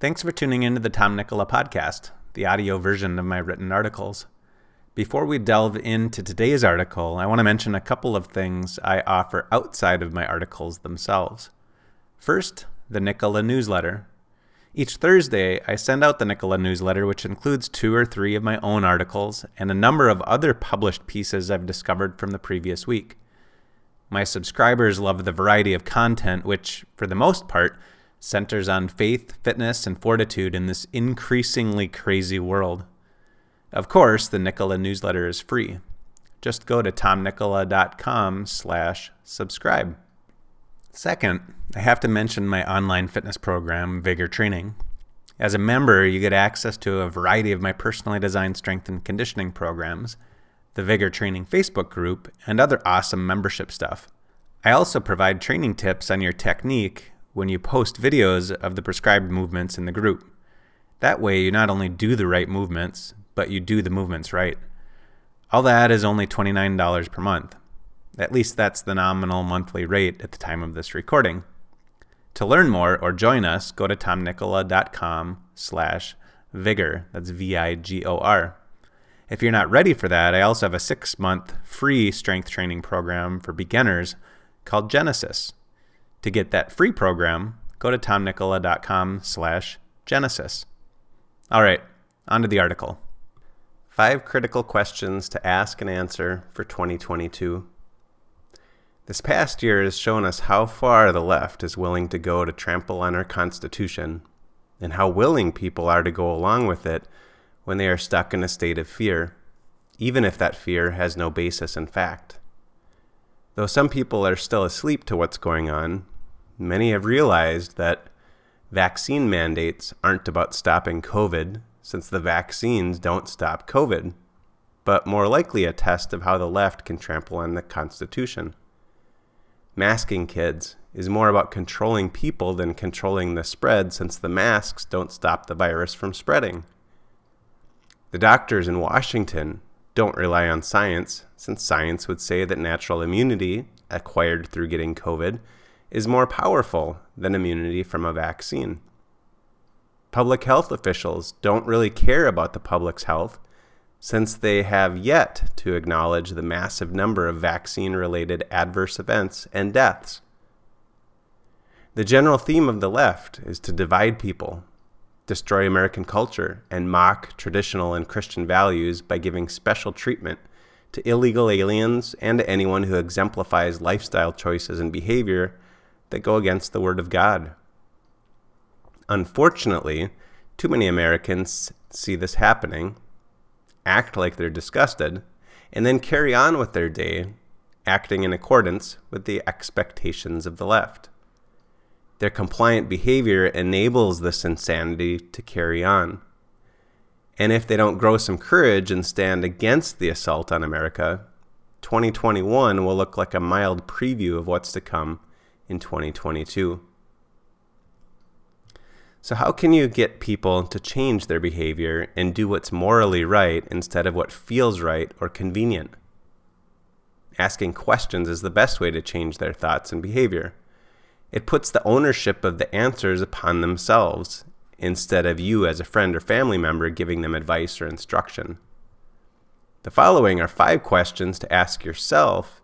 Thanks for tuning into the Tom Nikkola podcast, the audio version of my written articles. Before we delve into today's article, I want to mention a couple of things I offer outside of my articles themselves. First, the Nikkola newsletter. Each Thursday, I send out the Nikkola newsletter, which includes two or three of my own articles and a number of other published pieces I've discovered from the previous week. My subscribers love the variety of content, which, for the most part, centers on faith, fitness, and fortitude in this increasingly crazy world. Of course, the Nikkola newsletter is free. Just go to tomnikkola.com slash subscribe. Second, I have to mention my online fitness program, Vigor Training. As a member, you get access to a variety of my personally designed strength and conditioning programs, the Vigor Training Facebook group, and other awesome membership stuff. I also provide training tips on your technique when you post videos of the prescribed movements in the group. That way, you not only do the right movements, but you do the movements right. All that is only $29 per month. At least that's the nominal monthly rate at the time of this recording. To learn more or join us, go to tomnikkola.com slash vigor. That's V-I-G-O-R. If you're not ready for that, I also have a six-month free strength training program for beginners called Genesis. To get that free program, go to tomnikkola.com slash genesis. All right, on to the article. Five critical questions to ask and answer for 2022. This past year has shown us how far the left is willing to go to trample on our Constitution, and how willing people are to go along with it when they are stuck in a state of fear, even if that fear has no basis in fact. Though some people are still asleep to what's going on, many have realized that vaccine mandates aren't about stopping COVID, since the vaccines don't stop COVID, but more likely a test of how the left can trample on the Constitution masking kids is more about controlling people than controlling the spread since the masks don't stop the virus from spreading. The doctors in Washington don't rely on science, since science would say that natural immunity, acquired through getting COVID, is more powerful than immunity from a vaccine. Public health officials don't really care about the public's health since they have yet to acknowledge the massive number of vaccine related adverse events and deaths. The general theme of the left is to divide people, destroy American culture, and mock traditional and Christian values by giving special treatment to illegal aliens and to anyone who exemplifies lifestyle choices and behavior that go against the Word of God. Unfortunately, too many Americans see this happening act like they're disgusted, and then carry on with their day, acting in accordance with the expectations of the left. Their compliant behavior enables this insanity to carry on. And if they don't grow some courage and stand against the assault on America, 2021 will look like a mild preview of what's to come in 2022. So, how can you get people to change their behavior and do what's morally right instead of what feels right or convenient? Asking questions is the best way to change their thoughts and behavior. It puts the ownership of the answers upon themselves instead of you as a friend or family member giving them advice or instruction. The following are five questions to ask yourself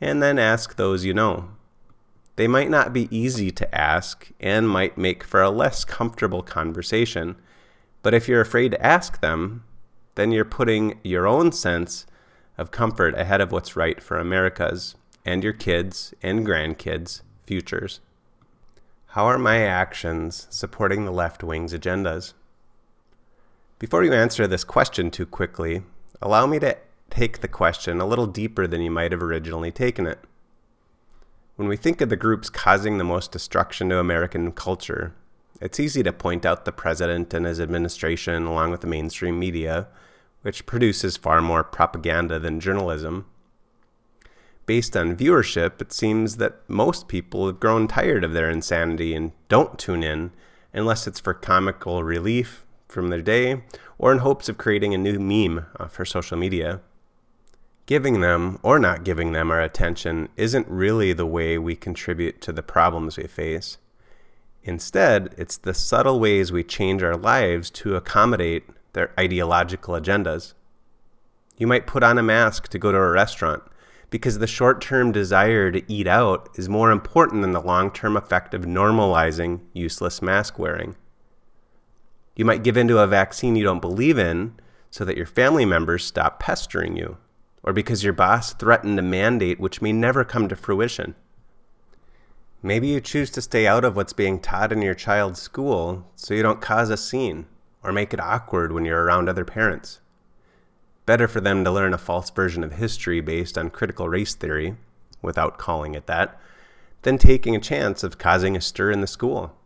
and then ask those you know. They might not be easy to ask and might make for a less comfortable conversation, but if you're afraid to ask them, then you're putting your own sense of comfort ahead of what's right for America's and your kids' and grandkids' futures. How are my actions supporting the left wing's agendas? Before you answer this question too quickly, allow me to take the question a little deeper than you might have originally taken it. When we think of the groups causing the most destruction to American culture, it's easy to point out the president and his administration along with the mainstream media, which produces far more propaganda than journalism. Based on viewership, it seems that most people have grown tired of their insanity and don't tune in unless it's for comical relief from their day or in hopes of creating a new meme uh, for social media giving them or not giving them our attention isn't really the way we contribute to the problems we face. Instead, it's the subtle ways we change our lives to accommodate their ideological agendas. You might put on a mask to go to a restaurant because the short term desire to eat out is more important than the long term effect of normalizing useless mask wearing. You might give in to a vaccine you don't believe in so that your family members stop pestering you, or because your boss threatened a mandate which may never come to fruition. Maybe you choose to stay out of what's being taught in your child's school so you don't cause a scene or make it awkward when you're around other parents. Better for them to learn a false version of history based on critical race theory, without calling it that, than taking a chance of causing a stir in the school.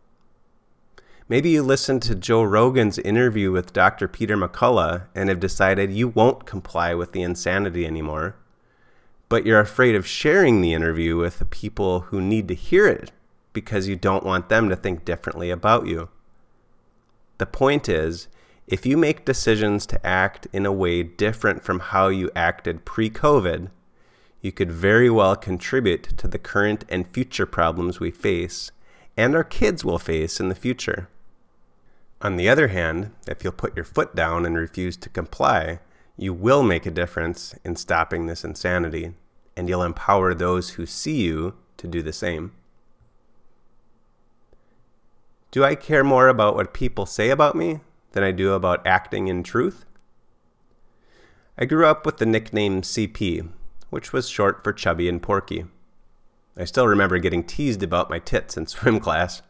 Maybe you listened to Joe Rogan's interview with Dr. Peter McCullough and have decided you won't comply with the insanity anymore but you're afraid of sharing the interview with the people who need to hear it because you don't want them to think differently about you. The point is, if you make decisions to act in a way different from how you acted pre COVID, you could very well contribute to the current and future problems we face and our kids will face in the future. On the other hand, if you'll put your foot down and refuse to comply, you will make a difference in stopping this insanity, and you'll empower those who see you to do the same. Do I care more about what people say about me than I do about acting in truth? I grew up with the nickname CP, which was short for chubby and porky. I still remember getting teased about my tits in swim class.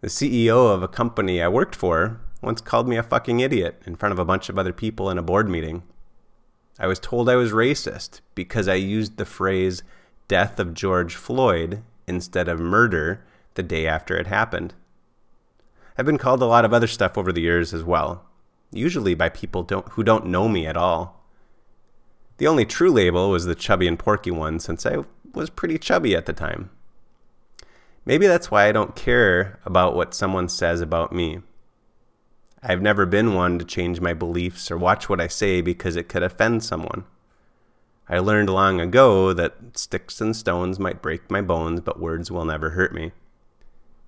The CEO of a company I worked for once called me a fucking idiot in front of a bunch of other people in a board meeting. I was told I was racist because I used the phrase death of George Floyd instead of murder the day after it happened. I've been called a lot of other stuff over the years as well, usually by people don't, who don't know me at all. The only true label was the chubby and porky one since I was pretty chubby at the time. Maybe that's why I don't care about what someone says about me. I've never been one to change my beliefs or watch what I say because it could offend someone. I learned long ago that sticks and stones might break my bones, but words will never hurt me.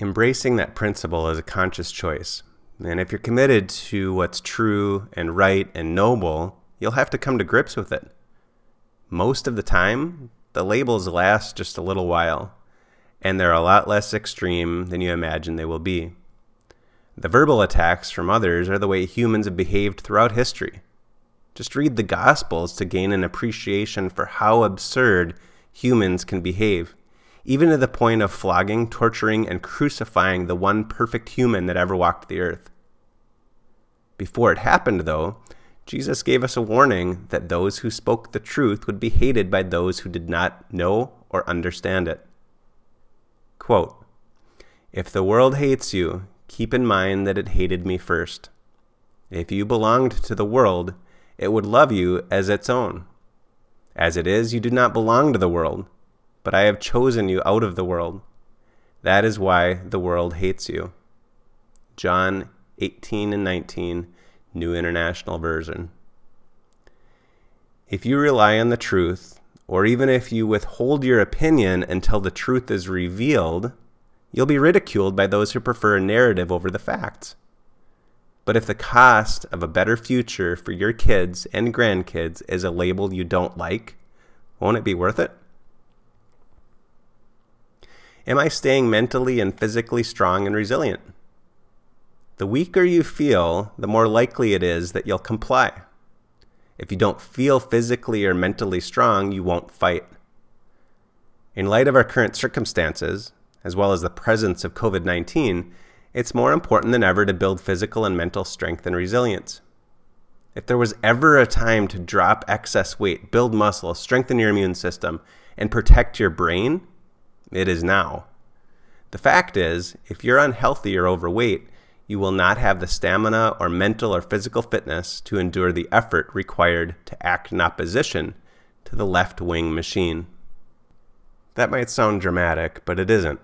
Embracing that principle is a conscious choice. And if you're committed to what's true and right and noble, you'll have to come to grips with it. Most of the time, the labels last just a little while, and they're a lot less extreme than you imagine they will be. The verbal attacks from others are the way humans have behaved throughout history. Just read the Gospels to gain an appreciation for how absurd humans can behave, even to the point of flogging, torturing, and crucifying the one perfect human that ever walked the earth. Before it happened, though, Jesus gave us a warning that those who spoke the truth would be hated by those who did not know or understand it. Quote, if the world hates you, keep in mind that it hated me first. If you belonged to the world, it would love you as its own. As it is, you do not belong to the world, but I have chosen you out of the world. That is why the world hates you. John 18 and 19, New International Version. If you rely on the truth, or even if you withhold your opinion until the truth is revealed, you'll be ridiculed by those who prefer a narrative over the facts. But if the cost of a better future for your kids and grandkids is a label you don't like, won't it be worth it? Am I staying mentally and physically strong and resilient? The weaker you feel, the more likely it is that you'll comply. If you don't feel physically or mentally strong, you won't fight. In light of our current circumstances, as well as the presence of COVID 19, it's more important than ever to build physical and mental strength and resilience. If there was ever a time to drop excess weight, build muscle, strengthen your immune system, and protect your brain, it is now. The fact is, if you're unhealthy or overweight, you will not have the stamina or mental or physical fitness to endure the effort required to act in opposition to the left wing machine. That might sound dramatic, but it isn't.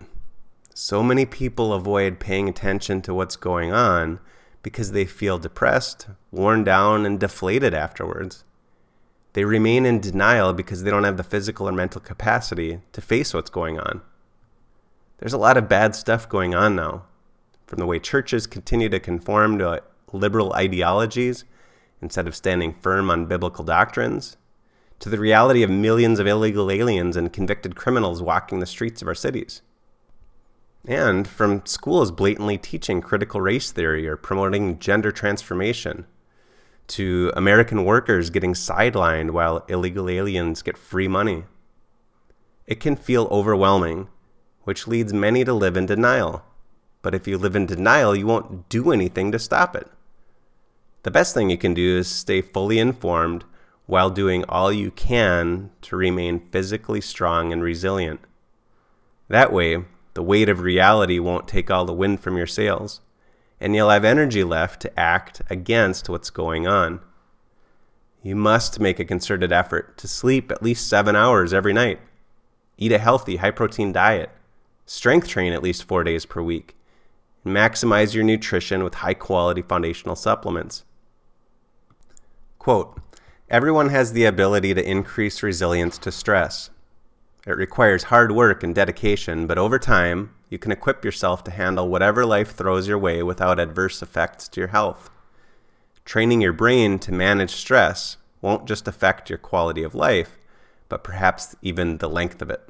So many people avoid paying attention to what's going on because they feel depressed, worn down, and deflated afterwards. They remain in denial because they don't have the physical or mental capacity to face what's going on. There's a lot of bad stuff going on now, from the way churches continue to conform to liberal ideologies instead of standing firm on biblical doctrines, to the reality of millions of illegal aliens and convicted criminals walking the streets of our cities. And from schools blatantly teaching critical race theory or promoting gender transformation, to American workers getting sidelined while illegal aliens get free money. It can feel overwhelming, which leads many to live in denial. But if you live in denial, you won't do anything to stop it. The best thing you can do is stay fully informed while doing all you can to remain physically strong and resilient. That way, the weight of reality won't take all the wind from your sails, and you'll have energy left to act against what's going on. You must make a concerted effort to sleep at least seven hours every night, eat a healthy, high protein diet, strength train at least four days per week, and maximize your nutrition with high quality foundational supplements. Quote, Everyone has the ability to increase resilience to stress. It requires hard work and dedication, but over time, you can equip yourself to handle whatever life throws your way without adverse effects to your health. Training your brain to manage stress won't just affect your quality of life, but perhaps even the length of it.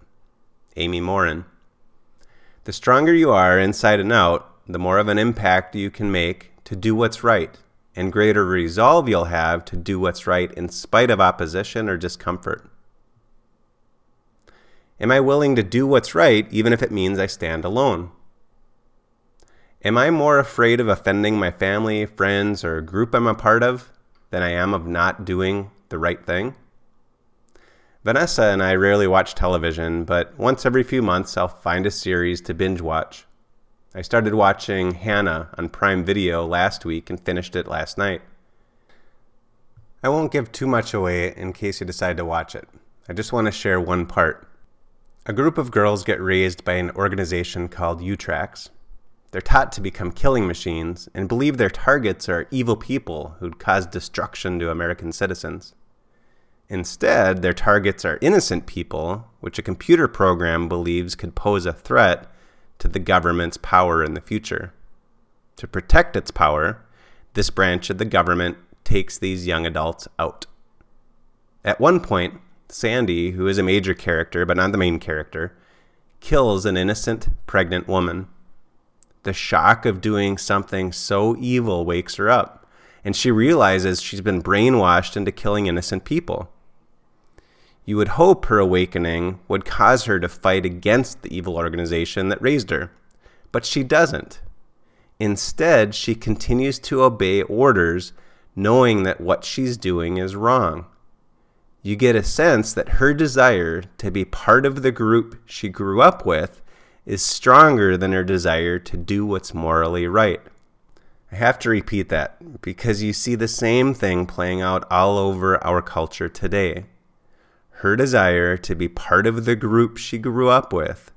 Amy Morin. The stronger you are inside and out, the more of an impact you can make to do what's right and greater resolve you'll have to do what's right in spite of opposition or discomfort. Am I willing to do what's right even if it means I stand alone? Am I more afraid of offending my family, friends, or group I'm a part of than I am of not doing the right thing? Vanessa and I rarely watch television, but once every few months I'll find a series to binge watch. I started watching Hanna on Prime Video last week and finished it last night. I won't give too much away in case you decide to watch it. I just want to share one part. A group of girls get raised by an organization called Utrax. They're taught to become killing machines and believe their targets are evil people who'd cause destruction to American citizens. Instead, their targets are innocent people, which a computer program believes could pose a threat to the government's power in the future. To protect its power, this branch of the government takes these young adults out. At one point, Sandy, who is a major character but not the main character, kills an innocent pregnant woman. The shock of doing something so evil wakes her up, and she realizes she's been brainwashed into killing innocent people. You would hope her awakening would cause her to fight against the evil organization that raised her, but she doesn't. Instead, she continues to obey orders, knowing that what she's doing is wrong. You get a sense that her desire to be part of the group she grew up with is stronger than her desire to do what's morally right. I have to repeat that because you see the same thing playing out all over our culture today her desire to be part of the group she grew up with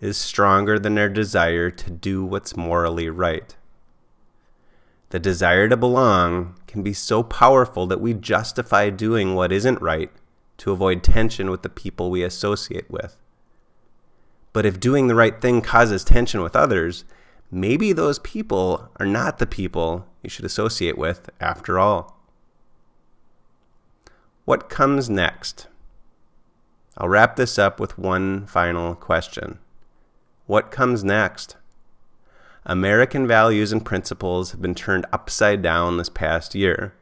is stronger than her desire to do what's morally right. The desire to belong can be so powerful that we justify doing what isn't right to avoid tension with the people we associate with. But if doing the right thing causes tension with others, maybe those people are not the people you should associate with after all. What comes next? I'll wrap this up with one final question What comes next? American values and principles have been turned upside down this past year.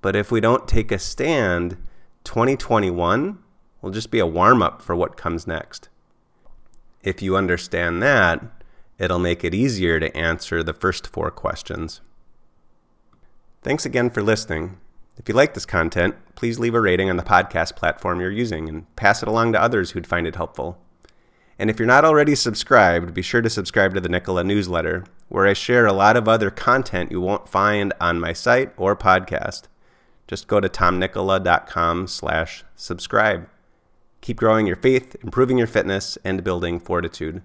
But if we don't take a stand, 2021 will just be a warm up for what comes next. If you understand that, it'll make it easier to answer the first four questions. Thanks again for listening. If you like this content, please leave a rating on the podcast platform you're using and pass it along to others who'd find it helpful. And if you're not already subscribed, be sure to subscribe to the Nikkola newsletter, where I share a lot of other content you won't find on my site or podcast. Just go to tomnikkola.com slash subscribe. Keep growing your faith, improving your fitness, and building fortitude.